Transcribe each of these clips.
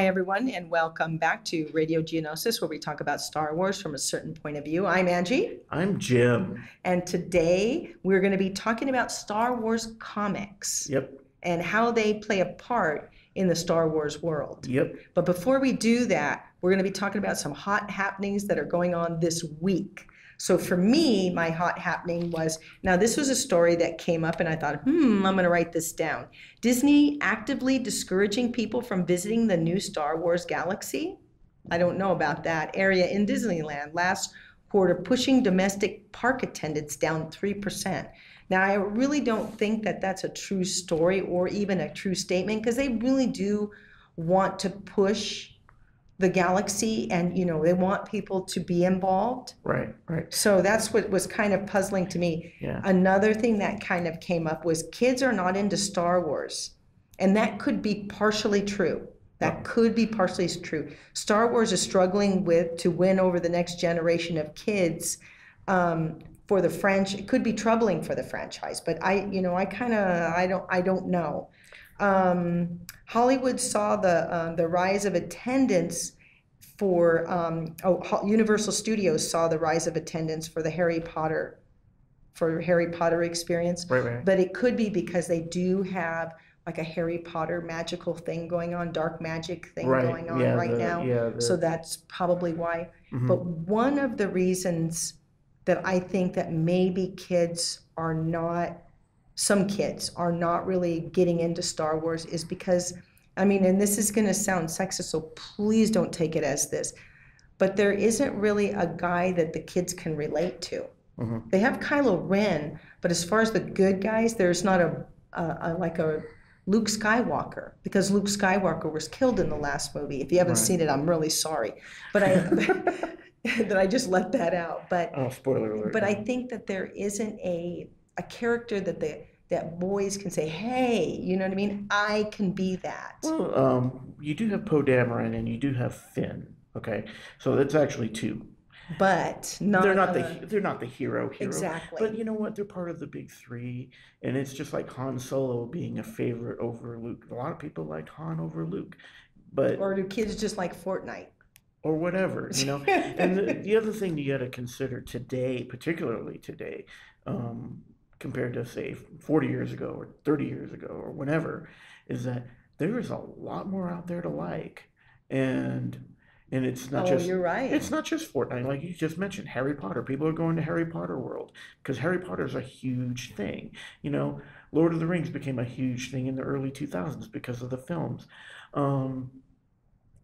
Hi, everyone, and welcome back to Radio Geonosis, where we talk about Star Wars from a certain point of view. I'm Angie, I'm Jim. and today we're going to be talking about Star Wars comics Yep. and how they play a part in the Star Wars world. Yep. But before we do that, we're going to be talking about some hot happenings that are going on this week. So for me, my hot happening was now this was a story that came up, and I thought, hmm, I'm going to write this down. Disney actively discouraging people from visiting the new Star Wars galaxy. I don't know about that area in Disneyland last quarter, pushing domestic park attendance down 3%. Now, I really don't think that that's a true story or even a true statement because they really do want to push the galaxy and you know they want people to be involved Right. Right. so that's what was kind of puzzling to me Yeah. another thing that kind of came up was kids are not into star wars and that could be partially true that could be partially true star wars is struggling with to win over the next generation of kids um, for the french it could be troubling for the franchise but i you know i kind of i don't i don't know um, Hollywood saw the uh, the rise of attendance for um, oh, Universal Studios saw the rise of attendance for the Harry Potter for Harry Potter experience, Right. Right. but it could be because they do have like a Harry Potter magical thing going on, dark magic thing Right. going on yeah, right the- now. Yeah. The, So that's probably why. Mhm. But one of the reasons that I think that maybe kids are not, some kids are not really getting into Star Wars is because, I mean, and this is going to sound sexist, so please don't take it as this, but there isn't really a guy that the kids can relate to. Mhm. They have Kylo Ren, but as far as the good guys, there's not a, a, a like a Luke Skywalker because Luke Skywalker was killed in the last movie. If you haven't Right. seen it, I'm really sorry, but I that I just let that out. But oh, spoiler alert. but I think that there isn't a a character that the that boys can say, hey, you know what I mean? I can be that. Well, um, you do have Poe Dameron and you do have Finn. Okay, so that's actually two. But not they're not a- the they're not the hero hero. exactly. But you know what? They're part of the big three, and it's just like Han Solo being a favorite over Luke. A lot of people liked Han over Luke, but or do kids just like Fortnite? or whatever, you know. and the, the other thing you got to consider today, particularly today, um, compared to say 40 years ago or 30 years ago or whenever, is that there is a lot more out there to like, and and it's not oh, just you're right. it's not just Fortnite, like you just mentioned, Harry Potter. People are going to Harry Potter World because Harry Potter is a huge thing. You know, Lord of the Rings became a huge thing in the early 2000s because of the films. Um,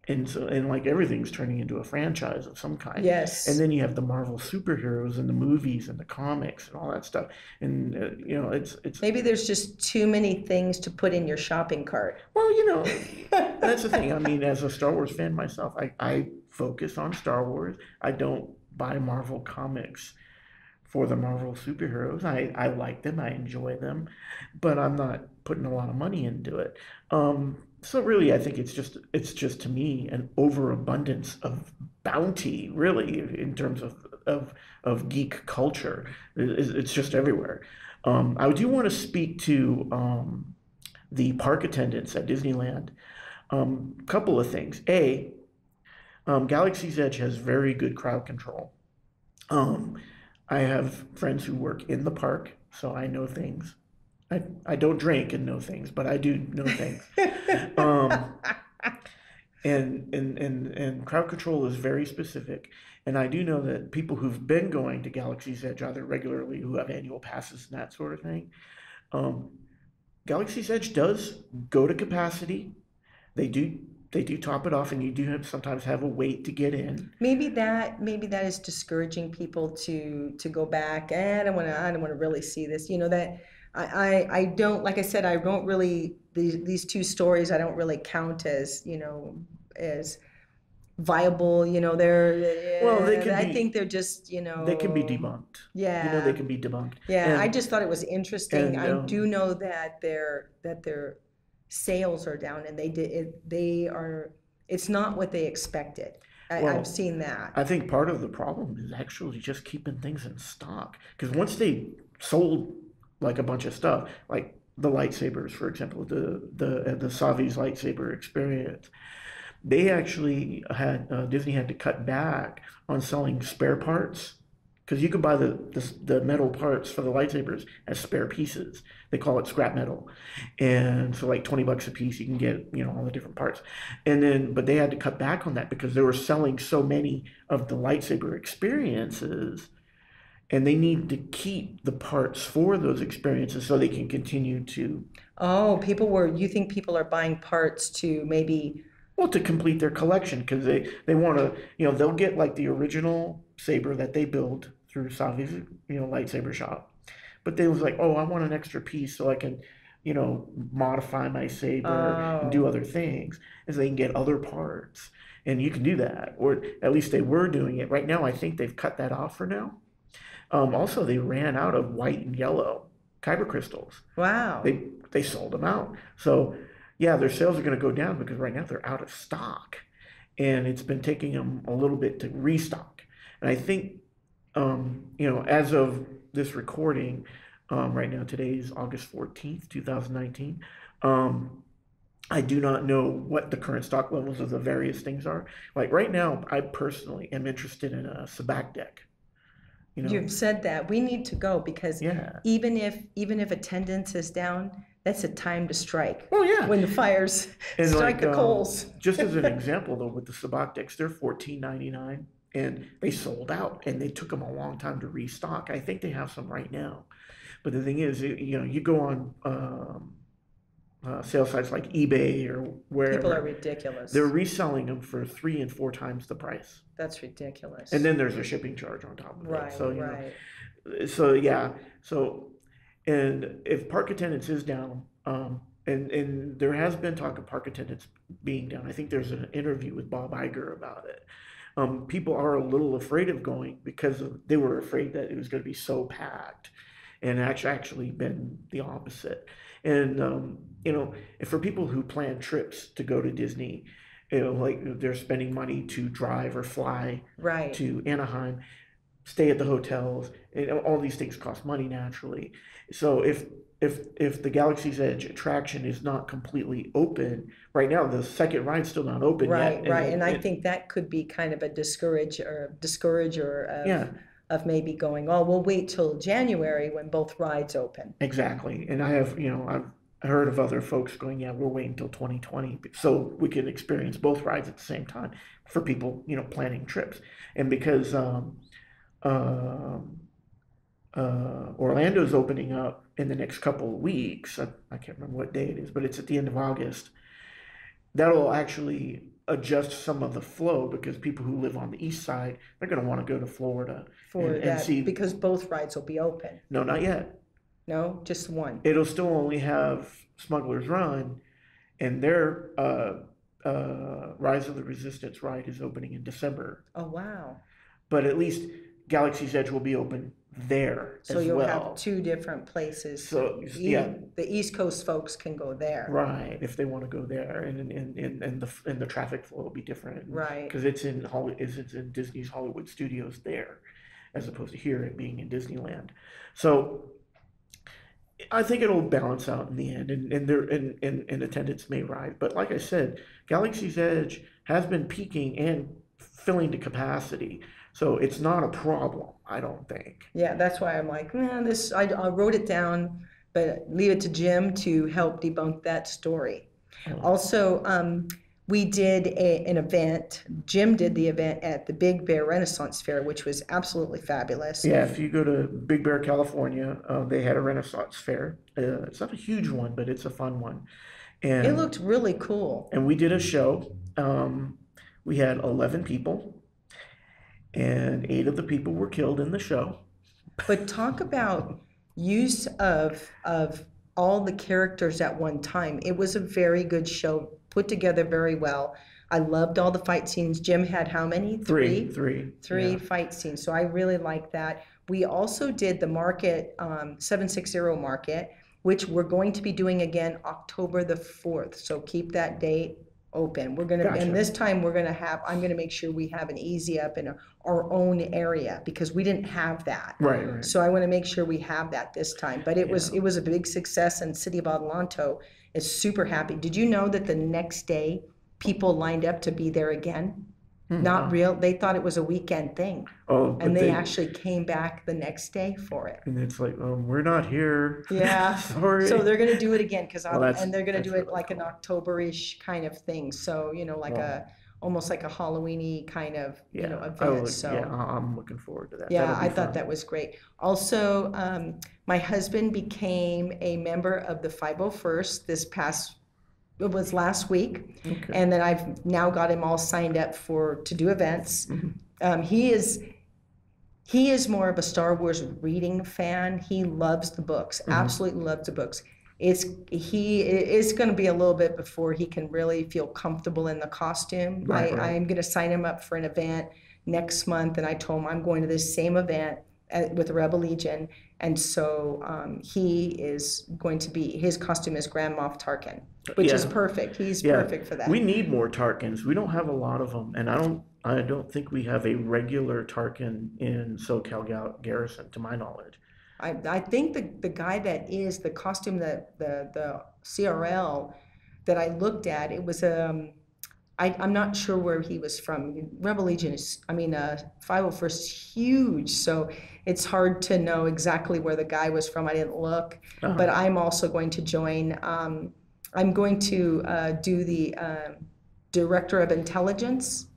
and so, and like everything's turning into a franchise of some kind. yes. And then you have the Marvel superheroes and the movies and the comics and all that stuff. And uh, you know, it's it's Maybe there's just too many things to put in your shopping cart. well, you know, that's the thing. I mean, as a Star Wars fan myself, I, I focus on Star Wars. I don't buy Marvel comics for the Marvel superheroes. I, I like them, I enjoy them, but I'm not putting a lot of money into it. Um, so really, I think it's just it's just to me an overabundance of bounty, really, in terms of of, of geek culture. It's just everywhere. Um, I do want to speak to um, the park attendants at Disneyland. Um, couple of things. A, um, Galaxy's Edge has very good crowd control. Um, I have friends who work in the park, so I know things. I, I don't drink and know things, but I do know things. Um, and, and, and, and crowd control is very specific. And I do know that people who've been going to Galaxy's Edge either regularly, who have annual passes and that sort of thing, um, Galaxy's Edge does go to capacity. They do they do top it off, and you do have sometimes have a wait to get in. maybe that maybe that is discouraging people to to go back. Eh, I don't want to. I don't want to really see this. You know that. I, I, I don't like I said I don't really these these two stories I don't really count as you know as viable you know they're Well, they can I be- think they're just you know They can be debunked. yeah You know, they can be debunked. Yeah, And- I just thought it was interesting. and, I um, do know that their that their sales are down, and they did it, they are. It's not what they expected. I, Well, I've seen that. I think part of the problem is actually just keeping things in stock. Because once they sold like a bunch of stuff, like the lightsabers, for example, the the uh, the Savi's lightsaber experience, they actually had uh, Disney had to cut back on selling spare parts because you could buy the, the the metal parts for the lightsabers as spare pieces. They call it scrap metal, and so like twenty bucks a piece, you can get you know all the different parts. And then, but they had to cut back on that because they were selling so many of the lightsaber experiences, and they need to keep the parts for those experiences so they can continue to Oh, people were, you think people are buying parts to maybe, well to complete their collection because they they want to you know they'll get like the original saber that they build through Savi's you know lightsaber shop, but they was like oh I want an extra piece so I can you know modify my saber and do Oh. other things and so they can get other parts and you can do that or at least they were doing it right now I think they've cut that off for now. Um, also they ran out of white and yellow kyber crystals wow. they they sold them out. So yeah, their sales are going to go down because right now they're out of stock, and it's been taking them a little bit to restock. And I think, um, you know, as of this recording, um, right now today is August fourteenth, two thousand nineteen. Um, I do not know what the current stock levels of the various things are. Like right now, I personally am interested in a Sabacc deck. You know, You've said that. We need to go because yeah. even if, even if attendance is down, that's a time to strike. Well, yeah. When the fires And strike like, the um, coals. just as an example though with the sabacc they're $14.99 and they sold out and they took them a long time to restock i think they have some right now but the thing is you you know you go on um, uh, sales sites like ebay or where People are ridiculous. they're reselling them for three and four times the price That's ridiculous. and then there's a shipping charge on top of Right, it so you know right. so yeah so and if park attendance is down um and and there has been talk of park attendance being down i think there's an interview with bob Iger about it um people are a little afraid of going because of, they were afraid that it was going to be so packed and actually actually been the opposite and um you know and for people who plan trips to go to disney you know like they're spending money to drive or fly Right. to Anaheim, stay at the hotels, and all these things cost money naturally. So if if if the Galaxy's Edge attraction is not completely open right now, the second ride's still not open Right, yet. right. And I think that could be kind of a discourage or discourager of, yeah, of maybe going, oh, we'll wait till January when both rides open. exactly. And I have you know I've heard of other folks going, yeah, we're waiting until 2020 so we can experience both rides at the same time for people you know planning trips, and because um, um, uh, Orlando's opening up in the next couple of weeks. I, I can't remember what day it is, but it's at the end of August. That'll actually adjust some of the flow because people who live on the east side, they're going to want to go to Florida. For And- and that, see- because both rides will be open. No, not yet. No, just one. It'll still only have Smuggler's Run, and their uh, uh, Rise of the Resistance ride is opening in December. Oh, wow. But at least Galaxy's Edge will be open there So as you'll well. have two different places. So, E- yeah. The East Coast folks can go there. Right, if they want to go there, and and and and the and the traffic flow will be different, Right. Because it's in Holly, it's it's in Disney's Hollywood Studios there, as opposed to here it being in Disneyland. So I think it'll balance out in the end, and and there and and, and attendance may rise. But like I said, Galaxy's Edge has been peaking and filling to capacity, so it's not a problem. I don't think. Yeah, that's why I'm like, man, this, I, I wrote it down, but leave it to Jim to help debunk that story. Oh. Also, um, we did a, an event, Jim did the event at the Big Bear Renaissance Fair, which was absolutely fabulous. Yeah, if you go to Big Bear, California, uh, they had a Renaissance fair. Uh, it's not a huge one, but it's a fun one. And It looked really cool. and we did a show. Um, we had eleven people, and eight of the people were killed in the show. But talk about use of of all the characters at one time. It was a very good show, put together very well. I loved all the fight scenes. Jim had how many? Three, three, three yeah. fight scenes. So I really like that. We also did the market, um, 760 market, which we're going to be doing again October the 4th. So keep that date open. We're going to, Gotcha. and this time we're going to have, I'm going to make sure we have an easy up in our own area because we didn't have that. Right, right. So I want to make sure we have that this time. But it was, it was a big success and City of Adelanto is super happy. Did you know that the next day people lined up to be there again. Hmm, Not real. They thought it was a weekend thing, Oh, and they actually came back the next day for it. and it's like, um, we're not here. Yeah. Sorry. So they're gonna do it again because Well, and they're gonna do it really like an cool. October-ish kind of thing. So you know, like Wow. a almost like a Halloweeny kind of yeah, you know I event. so yeah, I'm looking forward to that. Yeah, I thought that was great. Also, um, my husband became a member of the 501st this past, it was last week. Okay. And then I've now got him all signed up for, to do events. Mhm. Um, he is, he is more of a Star Wars reading fan. He loves the books, Mhm. absolutely loves the books. It's, he, it's gonna be a little bit before he can really feel comfortable in the costume. I, Right, right. I'm gonna sign him up for an event next month, and I told him I'm going to this same event at, with the Rebel Legion, and so um, he is going to be his costume is Grand Moff Tarkin, which is perfect. He's Yeah. perfect for that. We need more Tarkins. We don't have a lot of them, and I don't. I don't think we have a regular Tarkin in SoCal Garrison, to my knowledge. I, I think the, the guy that is the costume that the the CRL that I looked at, it was um I, I'm not sure where he was from. Rebel Legion is, I mean, uh, 501st is huge, so it's hard to know exactly where the guy was from. I didn't look. Uh-huh. but I'm also going to join. Um, I'm going to uh, do the um, director of intelligence.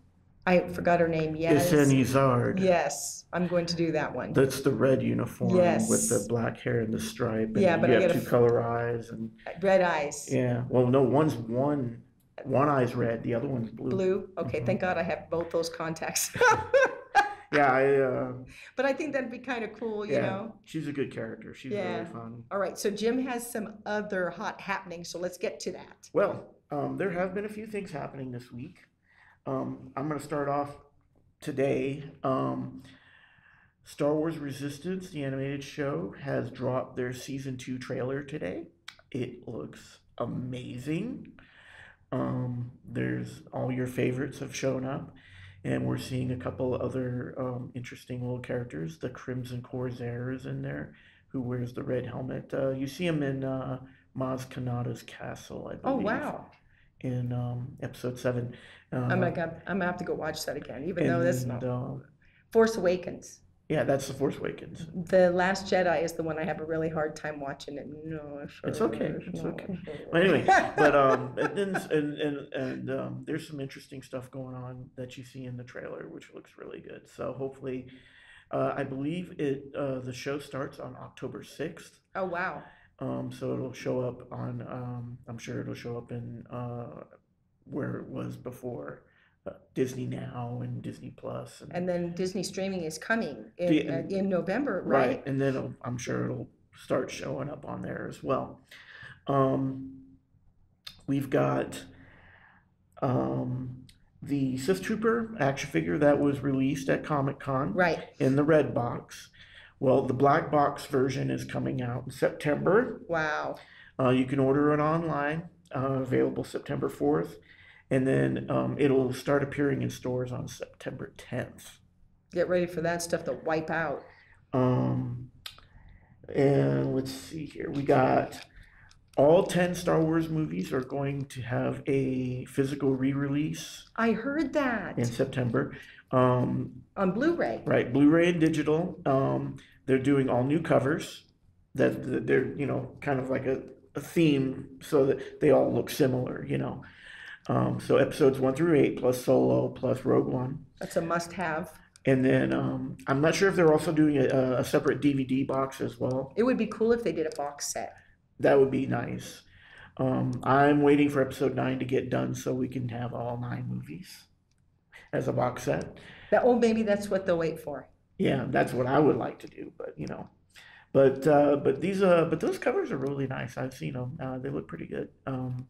I forgot her name. Yes. Isard. Yes, I'm going to do that one. That's the red uniform with the black hair and the stripe. And Yeah, but you I have two f- color eyes and Red eyes. yeah. Well, no, one's one one eye's red, the other one's blue. Blue. Okay, Mhm. thank God I have both those contacts. Yeah, I. Uh, but I think that'd be kind of cool, you yeah, know. she's a good character. She's Yeah. really fun. All right, so Jim has some other hot happenings, so let's get to that. Well, um, there have been a few things happening this week. Um, I'm going to start off today. Um, Star Wars Resistance, the animated show, has dropped their season two trailer today. It looks amazing. Um, there's all your favorites have shown up, and we're seeing a couple other um, interesting little characters. The Crimson Corsair is in there, who wears the red helmet. Uh, you see him in uh, Maz Kanata's castle, I Oh wow, in um, episode seven. Uh, I'm gonna I'm gonna have to go watch that again, even though this and, uh, Force Awakens. Yeah, that's the Force Awakens. The Last Jedi is the one I have a really hard time watching it. No, It's okay, it's no, okay. sure. But anyway, but um, and then and and, and um, there's some interesting stuff going on that you see in the trailer, which looks really good. So hopefully, uh, I believe it uh, the show starts on October sixth. oh wow, Um, so it'll show up on. Um, I'm sure it'll show up in uh, where it was before. Uh, Disney Now and Disney Plus and and then Disney streaming is coming in The- uh, in November, right right? and then it'll, i'm sure it'll start showing up on there as well um, we've got um, the sith trooper action figure that was released at comic-con Right. in the red box well the black box version is coming out in september Wow. uh, you can order it online uh, available september 4th and then um, it'll start appearing in stores on september 10th Get ready for that stuff to wipe out. Um, and let's see here. We got all 10 Star Wars movies are going to have a physical re release I heard that in September. Um, on Blu-ray. right, Blu ray and digital. Um, they're doing all new covers that that they're, you know, kind of like a, a theme so that they all look similar, you know. Um, so episodes one through eight plus Solo plus Rogue One. That's a must-have. And then um, I'm not sure if they're also doing a, a separate DVD box as well. It would be cool if they did a box set. That would be nice. Um, I'm waiting for episode nine to get done so we can have all nine movies as a box set. That, oh, maybe that's what they'll wait for. Yeah, that's what I would like to do, but you know, but uh, but these uh, but those covers are really nice. I've seen them. Uh, they look pretty good. Um,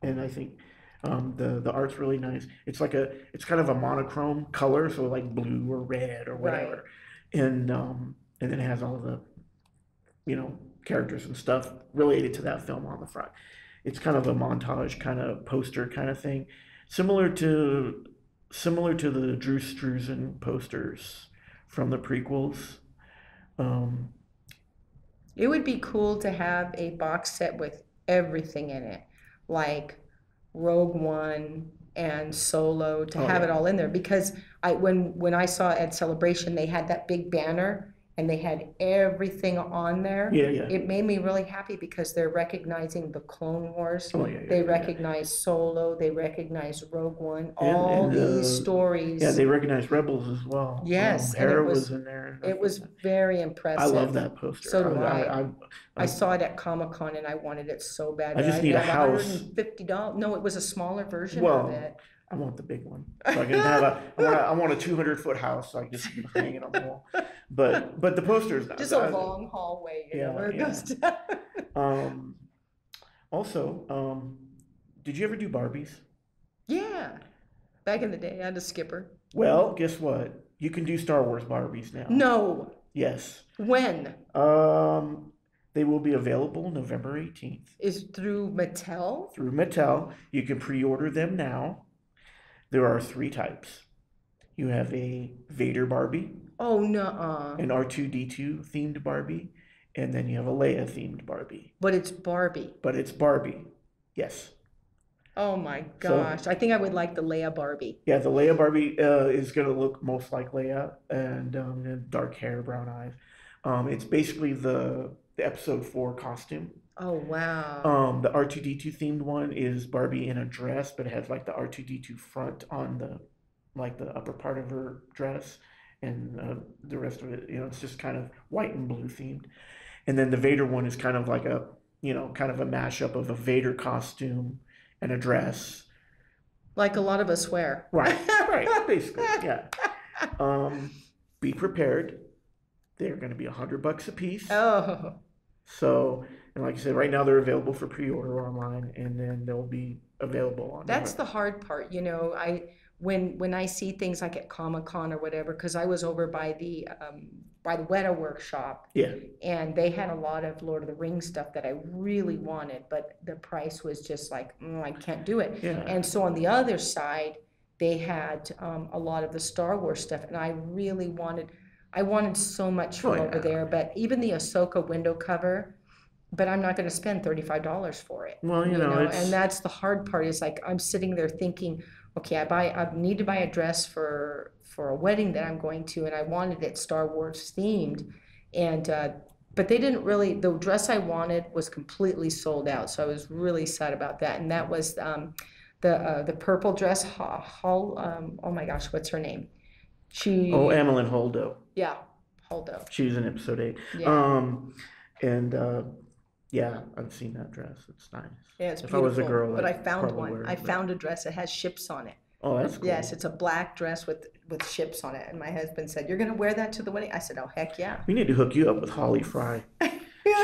and I think um, the the art's really nice. It's like a it's kind of a monochrome color, so like blue or red or whatever, and um, and then it has all the you know characters and stuff related to that film on the front. It's kind of a montage kind of poster kind of thing, similar to similar to the Drew Struzan posters from the prequels. Um, It would be cool to have a box set with everything in it, like Rogue One, and Solo to Oh, have yeah. it all in there because I when when I saw at Celebration they had that big banner and they had everything on there. Yeah, yeah. It made me really happy because they're recognizing the Clone Wars. Oh, yeah, yeah, They yeah. recognize Solo. They recognize Rogue One. And- all and, these uh, stories. Yeah, they recognize Rebels as well. Yes, Um, and it Hera was- was, in there. it was very impressive. I love that poster. So do I. I, I, I saw it at Comic Con and I wanted it so bad. I just need a house. $150. No, it was a smaller version Well, of it. I want the big one. So I can have a. I want a, I want a 200 foot house so I can just hang it on the wall. But but the posters. Just a long hallway, yeah, where it yeah. goes down. Um, also, um, did you ever do Barbies? yeah. Back in the day, I had a skipper. Well, guess what? You can do Star Wars Barbies now. No. Yes. When? Um, they will be available November 18th Is through Mattel? through Mattel. You can pre-order them now. There are three types. You have a Vader Barbie, Oh, no. an R2D2 themed Barbie, and then you have a Leia themed Barbie. But it's Barbie. But it's Barbie. Yes. Oh my gosh. I think I would like the Leia Barbie. Yeah, the Leia Barbie uh, is going to look most like Leia and um, dark hair, brown eyes. Um, it's basically the, the episode four costume. Oh, wow. Um, the R2D2 themed one is Barbie in a dress, but it has like the R2D2 front on the like the upper part of her dress, and uh, the rest of it, you know, it's just kind of white and blue themed. And then the Vader one is kind of like a you know kind of a mashup of a Vader costume and a dress. like a lot of us wear. Right, right, basically, yeah. Um, be prepared. They're going to be a hundred bucks a piece. Oh, So, and like I said, right now they're available for pre-order online, and then they'll be available on. that's the hard part, you know. I when when I see things like at Comic Con or whatever, because I was over by the um, by the Weta workshop, yeah, and they had a lot of Lord of the Rings stuff that I really wanted, but the price was just like mm, I can't do it. yeah, And so on the other side, they had um, a lot of the Star Wars stuff, and I really wanted, I wanted so much from Oh, over there. But even the Ahsoka window cover, but I'm not going to spend thirty-five dollars for it. Well, you you know, know, and that's the hard part. Is like I'm sitting there thinking, okay, I buy, I need to buy a dress for for a wedding that I'm going to, and I wanted it Star Wars themed, and uh, but they didn't really. The dress I wanted was completely sold out, so I was really sad about that. And that was um, the uh, the purple dress. Ha- Hall, um, oh my gosh, what's her name? She, oh, Amilyn Holdo. yeah, Holdo, She was in episode eight. yeah, Um, and uh, yeah, I've seen that dress. It's nice. yeah, it's if I beautiful. was a girl, but I found probably one. wear it, I but- found a dress that has ships on it. Oh, that's cool. Yes, it's a black dress with with ships on it. And my husband said, "You're gonna wear that to the wedding?" I said, "Oh heck yeah." We need to hook you up with Holly Frey.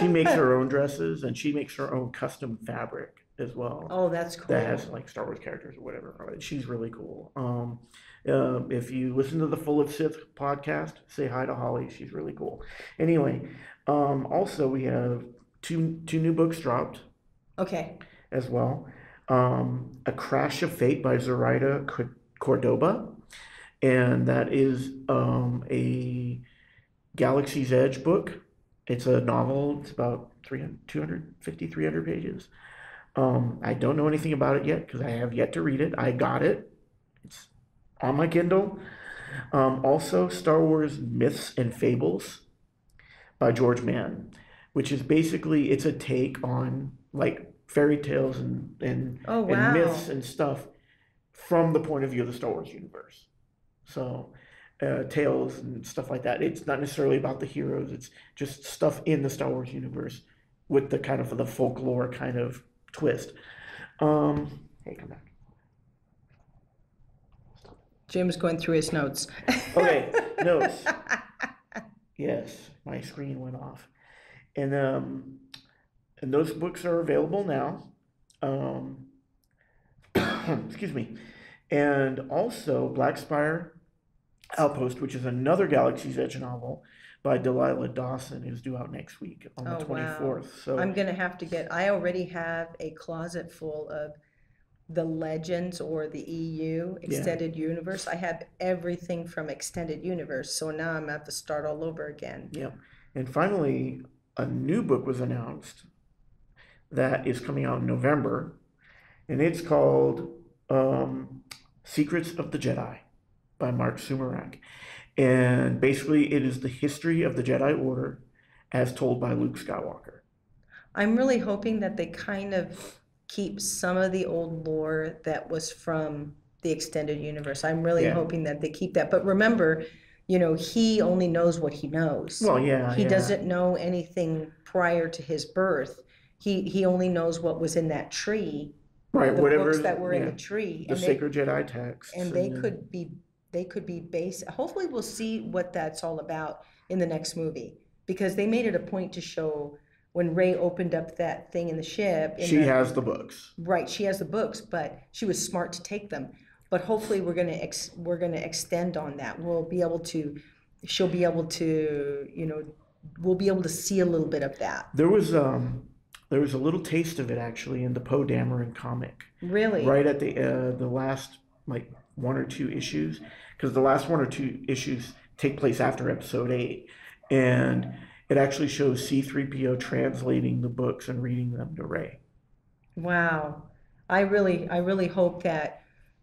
She makes her own dresses, and she makes her own custom fabric as well. Oh, that's cool. that has like Star Wars characters or whatever. on it. She's really cool. Um, uh, if you listen to the Full of Sith podcast, say hi to Holly. She's really cool. Anyway, um, also we have two two new books dropped Okay. as well. Um, A Crash of Fate by Zoraida Cordova, and that is um, a Galaxy's Edge book. It's a novel. It's about 300, 250, 300 pages. Um, I don't know anything about it yet because I have yet to read it. I got it. It's on my Kindle. Um, also, Star Wars Myths and Fables by George Mann, which is basically it's a take on like fairy tales and and, Oh and myths and stuff from the point of view of the Star Wars universe. So, uh, tales and stuff like that. It's not necessarily about the heroes. It's just stuff in the Star Wars universe with the kind of the folklore kind of twist. Um, hey, come back. Jim's going through his notes. Okay, notes. Yes, my screen went off. And um and those books are available now. Um excuse me. And also Black Spire Outpost, which is another Galaxy's Edge novel by Delilah Dawson, is due out next week on the Oh, wow. 24th. So I'm gonna have to get. I already have a closet full of the Legends or the EU Extended Universe. I have everything from Extended Universe, so now I'm have to start all over again. Yep. And finally, a new book was announced that is coming out in November, and it's called um, Secrets of the Jedi by Marc Sumerak. And basically, it is the history of the Jedi Order as told by Luke Skywalker. I'm really hoping that they kind of keep some of the old lore that was from the extended universe. I'm really Yeah. hoping that they keep that. But remember, you know, he only knows what he knows. Well, yeah. he yeah. doesn't know anything prior to his birth. He he only knows what was in that tree, Right, the whatever. books that were in the tree, the and they, sacred Jedi texts. and they then- could be they could be based. Hopefully, we'll see what that's all about in the next movie because they made it a point to show when Rey opened up that thing in the ship. in She the- has the books. Right, she has the books, but she was smart to take them. But hopefully, we're gonna ex- we're gonna extend on that. We'll be able to, she'll be able to, you know, we'll be able to see a little bit of that. There was um, there was a little taste of it actually in the Poe Dameron comic, Really, right at the uh, the last like one or two issues, because the last one or two issues take place after Episode Eight, and it actually shows C-3PO translating the books and reading them to Rey. Wow, I really, I really hope that,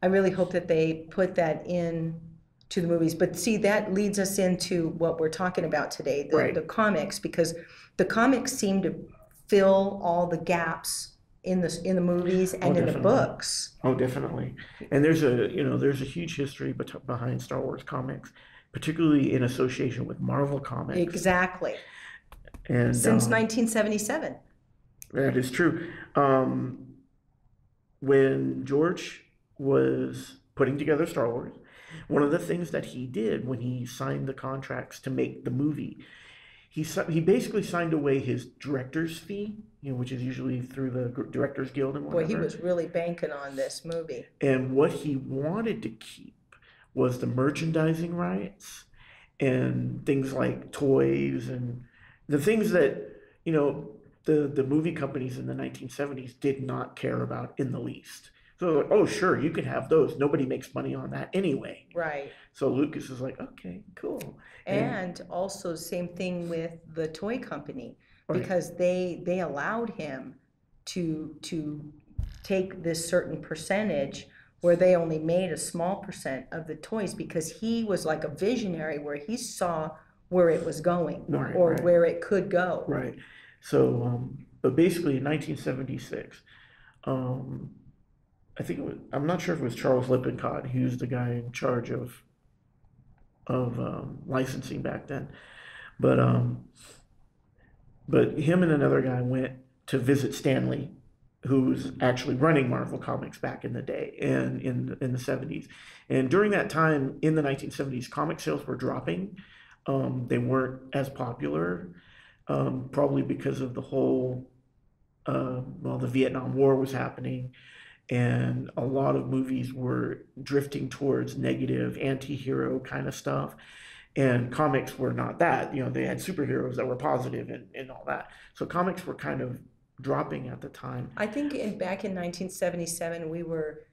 I really hope that they put that in to the movies. But see, that leads us into what we're talking about today, the, Right. the comics, because the comics seem to fill all the gaps in the in the movies and in the books. Oh, definitely. And there's a you know there's a huge history bet- behind Star Wars comics, particularly in association with Marvel comics. Exactly. And Since um, 1977. That is true. Um, when George was putting together Star Wars, one of the things that he did when he signed the contracts to make the movie, he he basically signed away his director's fee, you know, which is usually through the Directors Guild and whatever. he was really banking on this movie. And what he wanted to keep was the merchandising rights and things like toys and the things that, you know, the, the movie companies in the 1970s did not care about in the least. So, like, oh, sure, you can have those. Nobody makes money on that anyway. Right. So Lucas is like, okay, cool. And- And also same thing with the toy company Right. because they they allowed him to to take this certain percentage where they only made a small percent of the toys because he was like a visionary where he saw where it was going Right, or right. where it could go. Right. So, um, but basically in 1976, um, I think it was, I'm not sure if it was Charles Lippincott, he was the guy in charge of, of, um, licensing back then. But, um, but him and another guy went to visit Stan Lee, who was actually running Marvel Comics back in the day and in, in the 70s. And during that time in the 1970s, comic sales were dropping. Um, they weren't as popular um, probably because of the whole, uh, well, the Vietnam War was happening, and a lot of movies were drifting towards negative anti-hero kind of stuff. And comics were not that. You know, they had superheroes that were positive and, and all that. So comics were kind of dropping at the time. I think in back in 1977 we were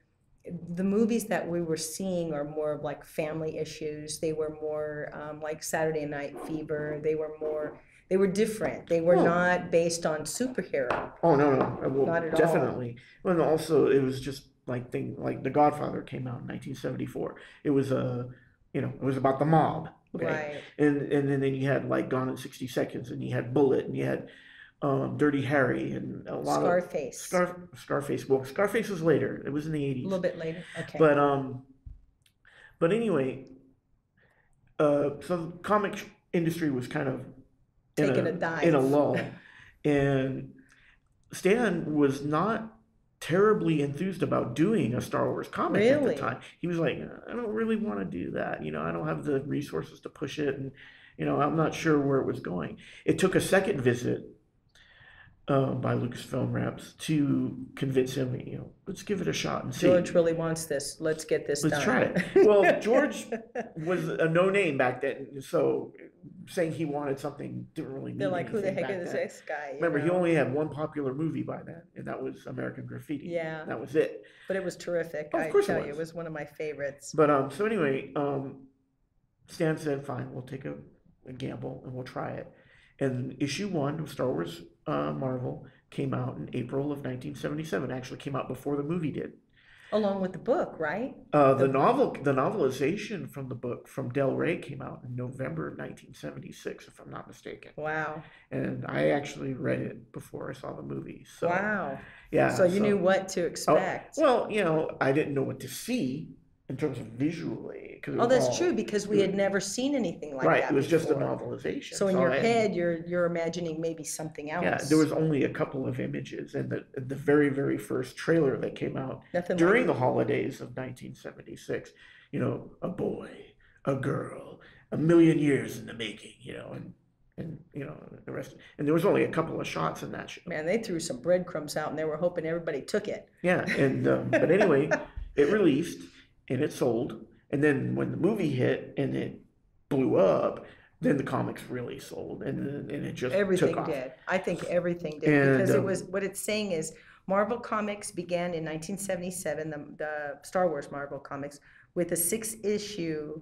the movies that we were seeing are more of like family issues. They were more um, like Saturday Night Fever. They were more they were different. They were Well- not based on superhero. Oh no, no, uh, well, Not at all. definitely. And also it was just like thing like The Godfather came out in 1974. It was a, you know, it was about the mob. Okay. Right. and and then, then you had like Gone in 60 Seconds, and you had Bullitt, and you had um, Dirty Harry, and a lot Scarface. of Scar Scarface. Well, Scarface was later. It was in the 80s. a 80s. little bit later. Okay. But um, but anyway, uh, so the comic industry was kind of Taking a, a dive. in a lull, and Stan was not terribly enthused about doing a Star Wars comic at the time. He was like, I don't really want to do that. You know, I don't have the resources to push it, and you know, I'm not sure where it was going. It took a second visit uh, by Lucasfilm reps to convince him. You know, let's give it a shot and see. George really wants this. Let's get this Let's done. try it. Well, George was a no name back then, so saying he wanted something didn't really mean They're like, who the heck is then. this guy? Remember, he only had one popular movie by then, and that was American Graffiti. Yeah. that was it. But it was terrific. Of I course it tell you, it was. was one of my favorites. But um, so anyway, um, Stan said, "Fine, we'll take a, a gamble and we'll try it." And issue one of Star Wars uh, Marvel came out in April of 1977. Actually, came out before the movie did. Along with the book, right? Uh, the novel, the novelization from the book from Del Rey came out in November of 1976, if I'm not mistaken. Wow. And I actually read it before I saw the movie. So wow. yeah. So you knew what to expect. Well, you know, I didn't know what to see in terms of visually. 'cause it Oh, was that's all- true because we had never seen anything like right. that. It was just a before. novelization. So in your I- head, you're you're imagining maybe something else. Yeah, there was only a couple of images, and the the very very first trailer that came out nothing during like the holidays of 1976. You know, a boy, a girl, a million years in the making. You know, and and you know the rest. And there was only a couple of shots in that show. Man, they threw some breadcrumbs out and they were hoping everybody took it. Yeah, and um, but anyway, it released and it sold, and then when the movie hit and it blew up, then the comics really sold, and then- and it just Everything took off. did. I think everything did And, because it um, was what it's saying is Marvel Comics began in 1977, the, the Star Wars Marvel Comics, with a six issue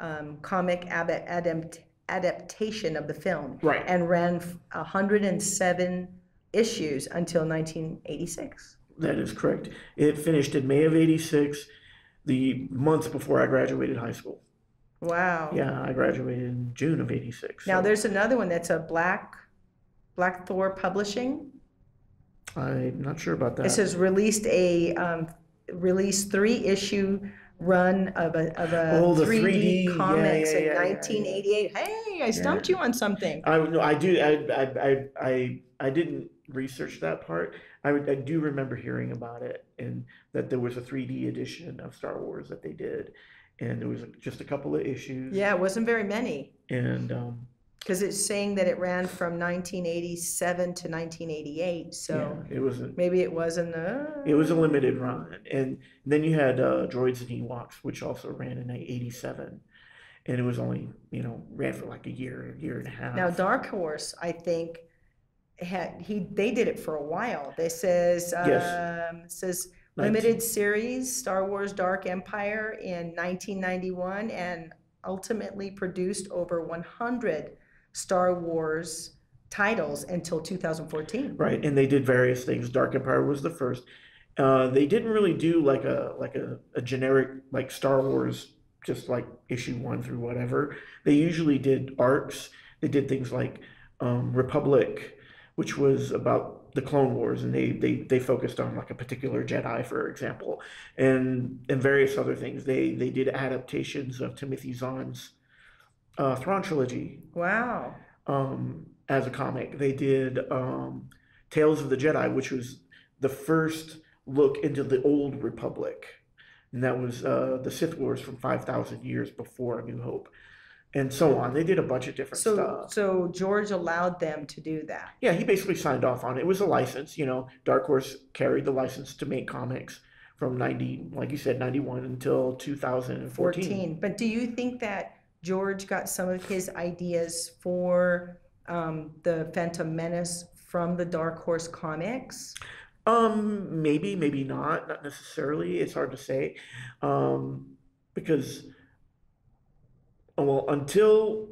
um, comic ab- adapt- adaptation of the film Right. and ran f- 107 issues until 1986. That is correct. It finished in May of '86, the month before I graduated high school. Wow. Yeah, I graduated in June of '86. Now there's another one that's a Black Blackthorne Publishing. I'm not sure about that. It says released a um, released three issue run of a of a Oh, 3D, 3D, yeah, comics yeah, in yeah, yeah, yeah. 1988. Hey, I stumped you on something. I no, I do. I I I I, I didn't research that part. I, I do remember hearing about it and that there was a 3D edition of Star Wars that they did, and there was just a couple of issues. Yeah, it wasn't very many And um, because it's saying that it ran from 1987 to 1988. So yeah, it was a maybe it wasn't. Uh, it was a limited run, and then you had uh, Droids and Ewoks, which also ran in '87, and it was only you know ran for like a year, a year and a half. Now, Dark Horse, I think, had he they did it for a while. They says Yes. um, says Nineteen- limited series Star Wars Dark Empire in 1991 and ultimately produced over 100 Star Wars titles until 2014. Right, and they did various things. Dark Empire was the first. Uh, they didn't really do like a like a, a generic like Star Wars, just like issue one through whatever. They usually did arcs. They did things like um, Republic, which was about the Clone Wars, and they they they focused on like a particular Jedi, for example, and and various other things. They they did adaptations of Timothy Zahn's uh, Thrawn trilogy Wow. um, as a comic. They did um, Tales of the Jedi, which was the first look into the old Republic, and that was uh, the Sith Wars from five thousand years before A New Hope, and so on. They did a bunch of different So stuff. so George allowed them to do that. Yeah, he basically signed off on it. It was a license, you know. Dark Horse carried the license to make comics from ninety, like you said, ninety one until 2014 fourteen. But do you think that George got some of his ideas for um, the Phantom Menace from the Dark Horse comics? Um, maybe, maybe not, not necessarily. It's hard to say, um, because, oh, well, until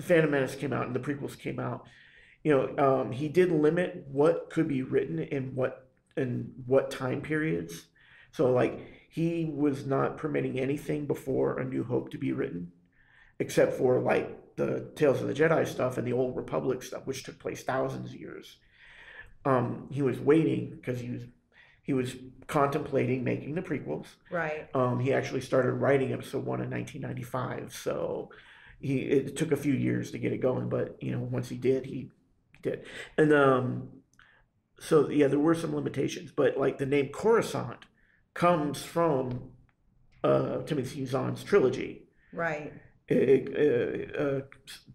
Phantom Menace came out and the prequels came out, you know, um, he did limit what could be written in what in what time periods. So, like, he was not permitting anything before A New Hope to be written, except for like the Tales of the Jedi stuff and the Old Republic stuff, which took place thousands of years um, he was waiting because he was he was contemplating making the prequels. Right. Um, he actually started writing episode one in 1995, so he it took a few years to get it going, but you know once he did, he did. And um, so yeah, there were some limitations, but like the name Coruscant comes from uh, Timothy Zahn's trilogy. Right. It- uh, uh,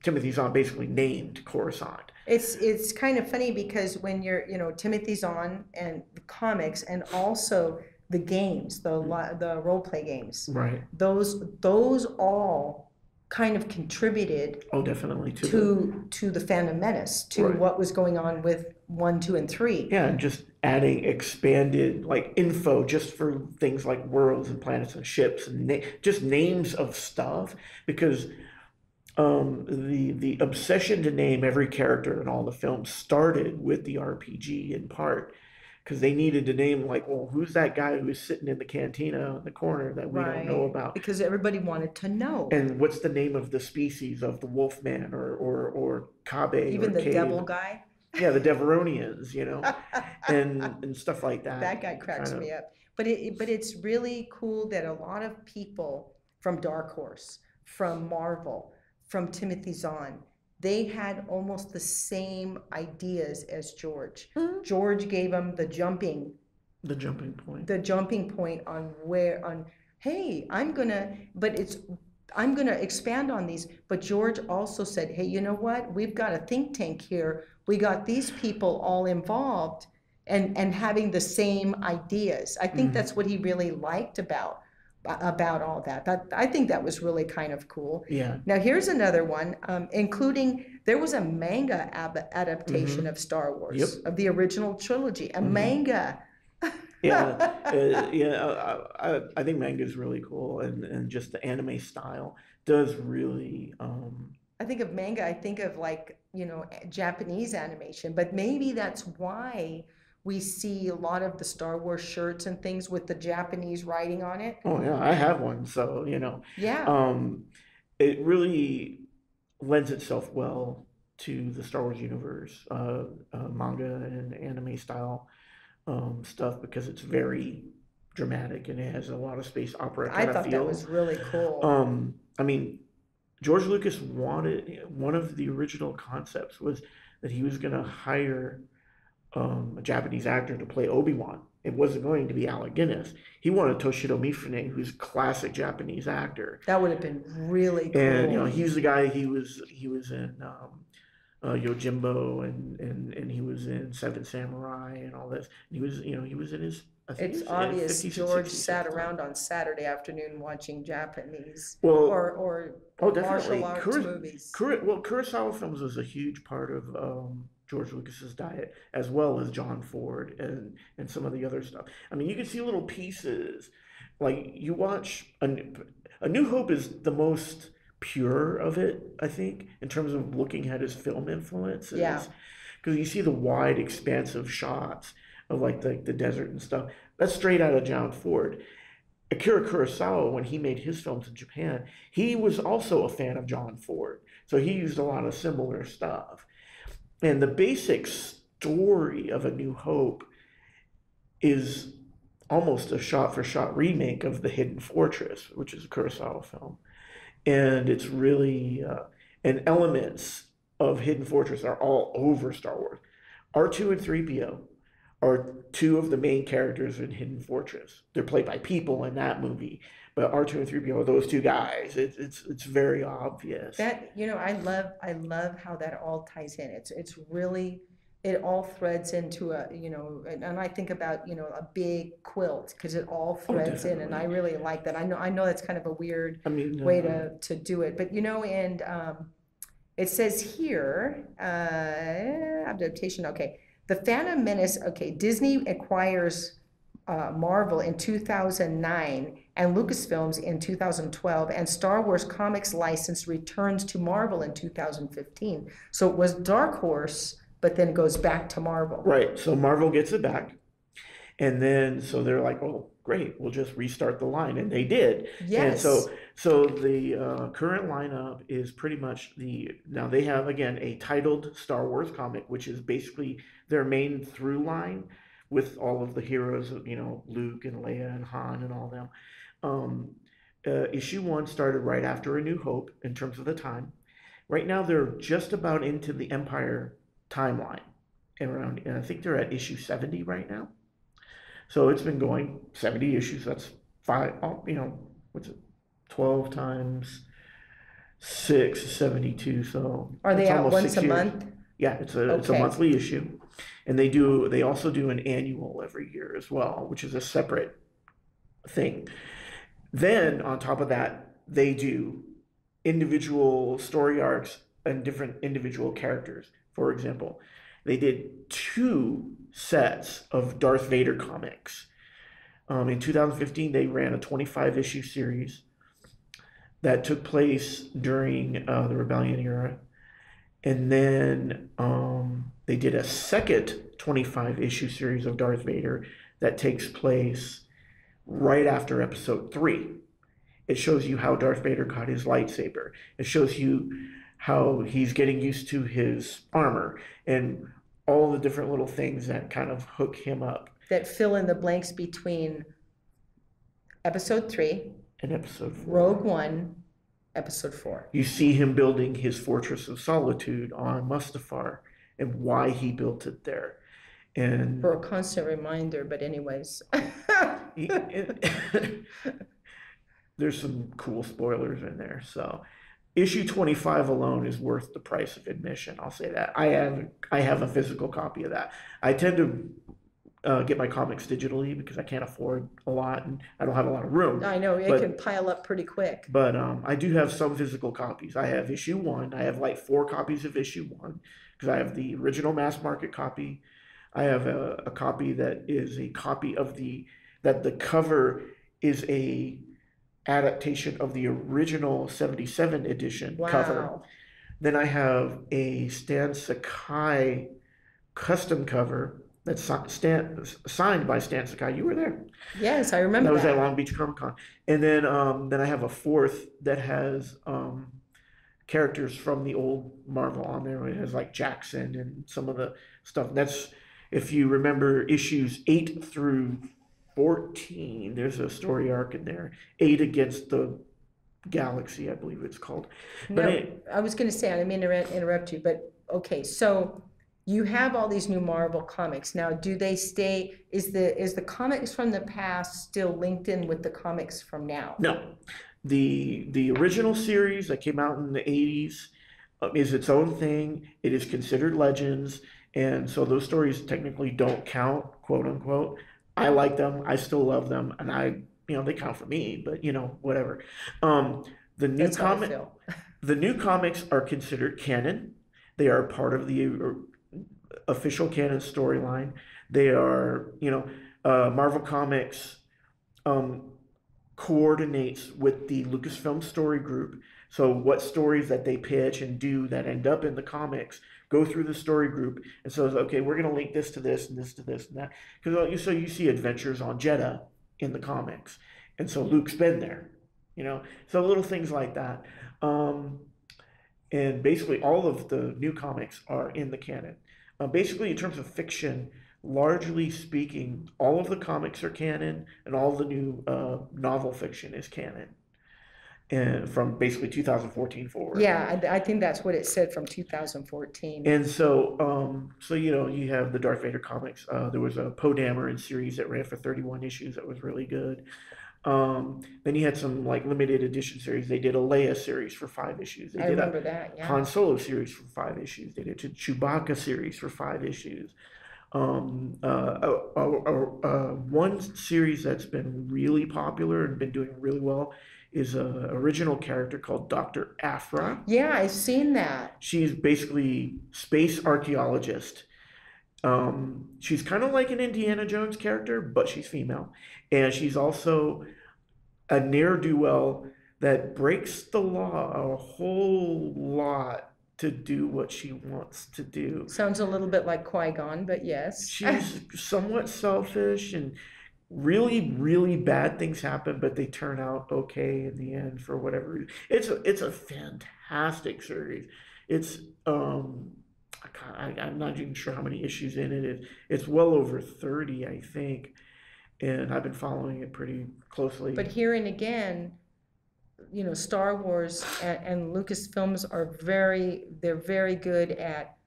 Timothy Zahn basically named Coruscant. It's it's kind of funny because when you're you know Timothy Zahn and the comics and also the games, the the role play games, Right. those those all kind of contributed Oh, definitely to, the- to to the Phantom Menace, to Right. what was going on with one, two, and three. Yeah, and just adding expanded like info just for things like worlds and planets and ships and na- just names of stuff because um, the the obsession to name every character in all the films started with the RPG in part because they needed to name like, well, who's that guy who's sitting in the cantina in the corner that we don't know about? Because everybody wanted to know. And what's the name of the species of the Wolfman or or or Kabe Even the devil guy. Yeah, the Devaronians, you know, and and stuff like that. That guy cracks kind of- me up. But it, but it's really cool that a lot of people from Dark Horse, from Marvel, from Timothy Zahn, they had almost the same ideas as George. Mhm. George gave him the jumping, The jumping point. the jumping point on where on, hey, I'm gonna, but it's I'm gonna expand on these. But George also said, hey, you know what? We've got a think tank here. We got these people all involved and and having the same ideas. I think Mhm. that's what he really liked about about all that. That I think that was really kind of cool. Yeah. Now here's another one, um, including there was a manga ab- adaptation of Star Wars Yep. of the original trilogy, a Mhm. manga. Yeah, uh, yeah. uh, I, I, I think manga is really cool, and, and just the anime style does really. Um, I think of manga, I think of like, you know, Japanese animation, but maybe that's why we see a lot of the Star Wars shirts and things with the Japanese writing on it. oh yeah, I have one, so you know, Yeah. um, it really lends itself well to the Star Wars universe, uh, uh, manga and anime style um, stuff because it's very dramatic and it has a lot of space opera I kind of thought feel. that was really cool. Um, I mean, George Lucas wanted one of the original concepts was that he was going to hire um, a Japanese actor to play Obi Wan. It wasn't going to be Alec Guinness. He wanted Toshiro Mifune, who's a classic Japanese actor, that would have been really cool. and you know he was the guy. He was he was in um, uh, Yojimbo, and and and he was in Seven Samurai, and all this. And he was you know he was in his. I think It's he was obvious 50s George 60s sat at the time. around on Saturday afternoon watching Japanese Well, or, or oh, martial arts Kuri- movies. Kuri- well, Kurosawa films was a huge part of um, George Lucas's diet, as well as John Ford and and some of the other stuff. I mean, you can see little pieces, like you watch a, N- a New Hope is the most pure of it, I think, in terms of looking at his film influences. Yeah. because you see the wide, expansive shots of like the the desert and stuff. That's straight out of John Ford. Akira Kurosawa, when he made his films in Japan, he was also a fan of John Ford. So he used a lot of similar stuff. And the basic story of A New Hope is almost a shot for shot remake of The Hidden Fortress, which is a Kurosawa film. And it's really, uh, and elements of Hidden Fortress are all over Star Wars. R2 and 3PO are two of the main characters in Hidden Fortress. They're played by people in that movie, but R2 and 3PO are those two guys. It's it's it's very obvious. That you know, I love I love how that all ties in. It's it's really it all threads into a you know, and, and I think about you know a big quilt because it all Oh, threads in, and I really like that. I know I know that's kind of a weird I mean, way uh, to to do it, but you know, and um, it says here uh, adaptation. Okay, the Phantom Menace. Okay, Disney acquires uh, Marvel in 2009 and Lucasfilms in 2012, and Star Wars comics license returns to Marvel in 2015. So it was Dark Horse, but then goes back to Marvel. Right. So Marvel gets it back. And then so they're like, oh, great, we'll just restart the line. And they did. yes. And so so the uh, current lineup is pretty much the now they have again a titled Star Wars comic, which is basically their main through line with all of the heroes, of you know, Luke and Leia and Han and all them. Um, uh, issue one started right after A New Hope in terms of the time. Right now they're just about into the Empire timeline, and around, and I think they're at issue seventy right now. So it's been going 70 issues. That's five, oh, you know, what's it? 12 times six is 72. So Are they it's out almost once six a years. month? Yeah, it's a, it's a Okay. monthly issue. And they do, they also do an annual every year as well, which is a separate thing. Then on top of that, they do individual story arcs and different individual characters. For example, they did two sets of Darth Vader comics. Um, in 2015, they ran a 25 issue series. that took place during uh, the Rebellion era. And then um, they did a second 25 issue series of Darth Vader that takes place right after episode three. It shows you how Darth Vader got his lightsaber. It shows you how he's getting used to his armor and all the different little things that kind of hook him up That fill in the blanks between episode three, and episode four. Rogue One, episode four. You see him building his Fortress of Solitude on Mustafar and why he built it there. And For a constant reminder, but anyways. he- it- there's some cool spoilers in there. So issue 25 alone is worth the price of admission. I'll say that. I have I have a physical copy of that. I tend to uh, get my comics digitally because I can't afford a lot and I don't have a lot of room. I know, it But- can pile up pretty quick. But um, I do have some physical copies. I have issue one. I have like four copies of issue one because I have the original mass market copy. I have a, a copy that is a copy of the that the cover is a adaptation of the original 77 edition cover. Then I have a Stan Sakai custom cover that's Stan, signed by Stan Sakai. You were there. Yes, I remember. That was at. Long Beach Comic Con. And then um, then I have a fourth that has um, characters from the old Marvel on there. It has like Jaxxon and some of the stuff. That's if you remember issues eight through fourteen. There's a story arc in there. Eight against the galaxy, I believe it's called. No, it- I was gonna say, I didn't mean to interrupt- interrupt you, but, okay, so you have all these new Marvel comics. Now, do they stay, is the, is the comics from the past still linked in with the comics from now? No, the the original series that came out in the '80s uh, is its own thing. It is considered legends, and so those stories technically don't count, quote unquote. I like them. I still love them, and I, you know, they count for me. But you know, whatever. Um, the new That's comic, the new comics are considered canon. They are part of the uh, official canon storyline. They are, you know, uh, Marvel Comics um, coordinates with the Lucasfilm Story Group. So what stories that they pitch and do that end up in the comics go through the story group and says, okay, we're going to link this to this and this to this and that. Because you so you see adventures on Jedha in the comics, and so Luke's been there, you know. So little things like that. Um, and basically all of the new comics are in the canon. Uh, basically, in terms of fiction, largely speaking, all of the comics are canon, and all the new uh, novel fiction is canon. And from basically 2014 forward. Yeah, I, I think that's what it said from 2014. And so, um, so you know, you have the Darth Vader comics. Uh, there was a Poe Dameron series that ran for 31 issues that was really good. Um, then you had some like limited edition series. They did a Leia series for five issues. They I did a remember that, yeah. Han Solo series for five issues. They did a Chewbacca series for five issues. Um, uh, uh, uh, uh, one series that's been really popular and been doing really well is a original character called Dr. Aphra. Yeah, I've seen that. She's basically space archaeologist. Um, she's kind of like an Indiana Jones character, but she's female, and she's also a ne'er do well that breaks the law a whole lot to do what she wants to do. Sounds a little bit like Qui-Gon, but yes. She's somewhat selfish and really, really bad things happen, but they turn out okay in the end for whatever reason. It's a it's a fantastic series. It's um I I'm not even sure how many issues in it. It's well over 30, I think. And I've been following it pretty closely. But hearing again, you know, Star Wars and, and Lucasfilms are very, they're very good at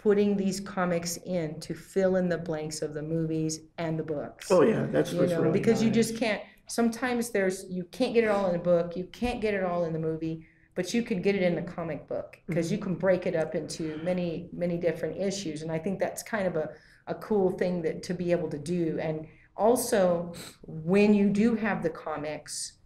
putting these comics in to fill in the blanks of the movies and the books. oh yeah, that's You what's know, really because you just can't, sometimes there's, you can't get it all in the book, you can't get it all in the movie, but you can get it in the comic book, because you mm-hmm. can break it up into many, many different issues, and I think that's kind of a, a cool thing that, to be able to do, and also, when you do have the comics,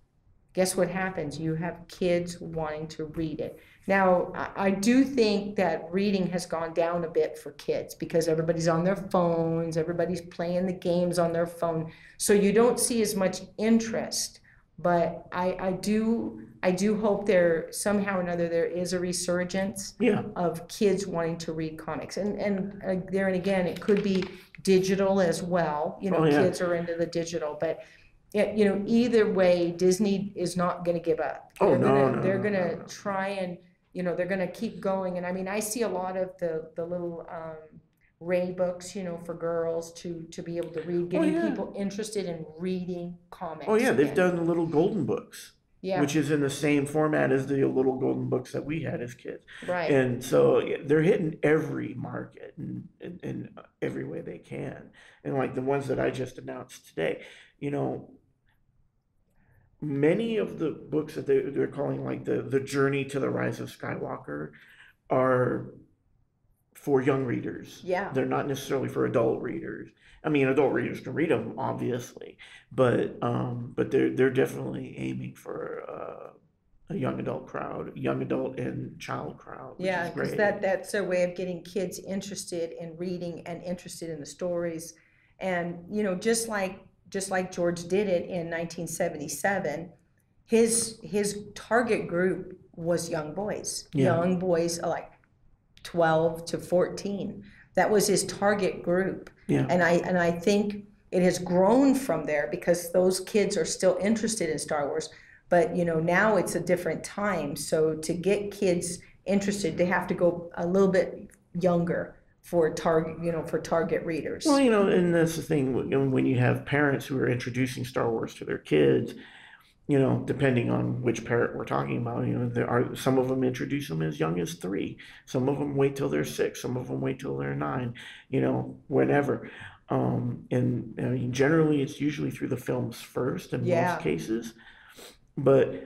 guess what happens? You have kids wanting to read it. Now, I, I do think that reading has gone down a bit for kids because everybody's on their phones, everybody's playing the games on their phone. So you don't see as much interest but I, I do I do hope there somehow or another there is a resurgence Yeah. of kids wanting to read comics, and and uh, there and again it could be digital as well. You know, Oh, yeah. kids are into the digital, but. You know, either way, Disney is not going to give up. Oh, they're no, gonna, no, They're going to no. try and you know they're going to keep going. And I mean, I see a lot of the the little um, Rey books, you know, for girls to to be able to read, getting Oh, yeah. people interested in reading comics. Oh yeah, they've done the little golden books, Yeah, which is in the same format as the little golden books that we had as kids. right. And so yeah, they're hitting every market in, in, in every way they can. And like the ones that I just announced today, you know, many of the books that they, they're calling like the, the journey to the rise of Skywalker are for young readers. yeah, They're not necessarily for adult readers. I mean, adult readers can read them, obviously, but um, but they're they're definitely aiming for uh, a young adult crowd, young adult and child crowd. Which yeah, because that that's their way of getting kids interested in reading and interested in the stories, and you know, just like just like George did it in 1977, his his target group was young boys, Yeah. young boys uh, like 12 to 14. That was his target group. Yeah. And I and I think it has grown from there because those kids are still interested in Star Wars. But you know, now it's a different time. So to get kids interested, they have to go a little bit younger for target, you know, for target readers. Well, you know, and that's the thing when when you have parents who are introducing Star Wars to their kids, you know, depending on which parent we're talking about, you know, there are some of them introduce them as young as three, some of them wait till they're six, some of them wait till they're nine, you know, whenever. Um, and I mean, generally, it's usually through the films first in Yeah. most cases. But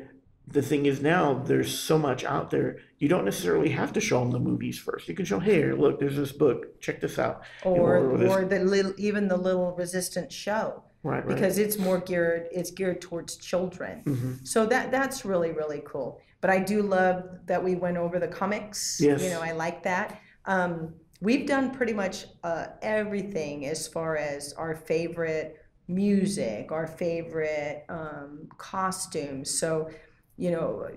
the thing is now there's so much out there you don't necessarily have to show them the movies first you can show hey look there's this book check this out or or the little even the little resistance show right right because it's more geared it's geared towards children. Mhm. So that that's really really cool. But I do love that we went over the comics. Yes. You know, I like that. Um, we've done pretty much uh, everything as far as our favorite music, our favorite um, costumes. So, you know,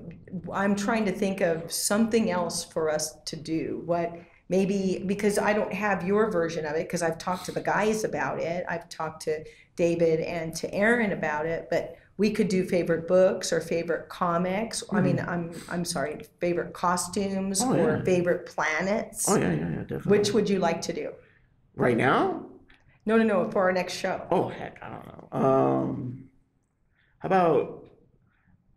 I'm trying to think of something else for us to do. What maybe because I don't have your version of it because I've talked to the guys about it. I've talked to David and to Aaron about it, but we could do favorite books or favorite comics. I mean, I'm I'm sorry, favorite costumes Oh, or favorite planets. oh yeah yeah yeah definitely Which would you like to do? right now No, no, no, for our next show. oh heck i don't know um how about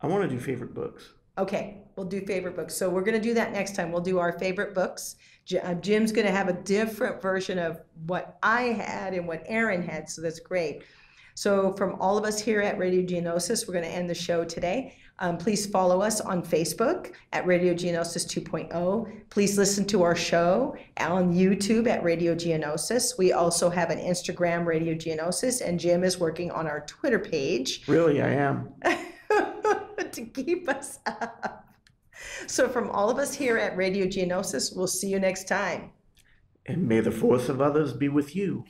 i want to do favorite books Okay, we'll do favorite books. So we're going to do that next time. We'll do our favorite books. Uh, Jim's going to have a different version of what I had and what Aaron had, so that's great. So from all of us here at Radio Geonosis, we're going to end the show today. Um, please follow us on Facebook at Radio Geonosis 2.0. Please listen to our show on YouTube at Radio Geonosis. We also have an Instagram, Radio Geonosis, and Jim is working on our Twitter page. really i am to keep us up. So, from all of us here at Radio Geonosis, we'll see you next time. and may the force of others be with you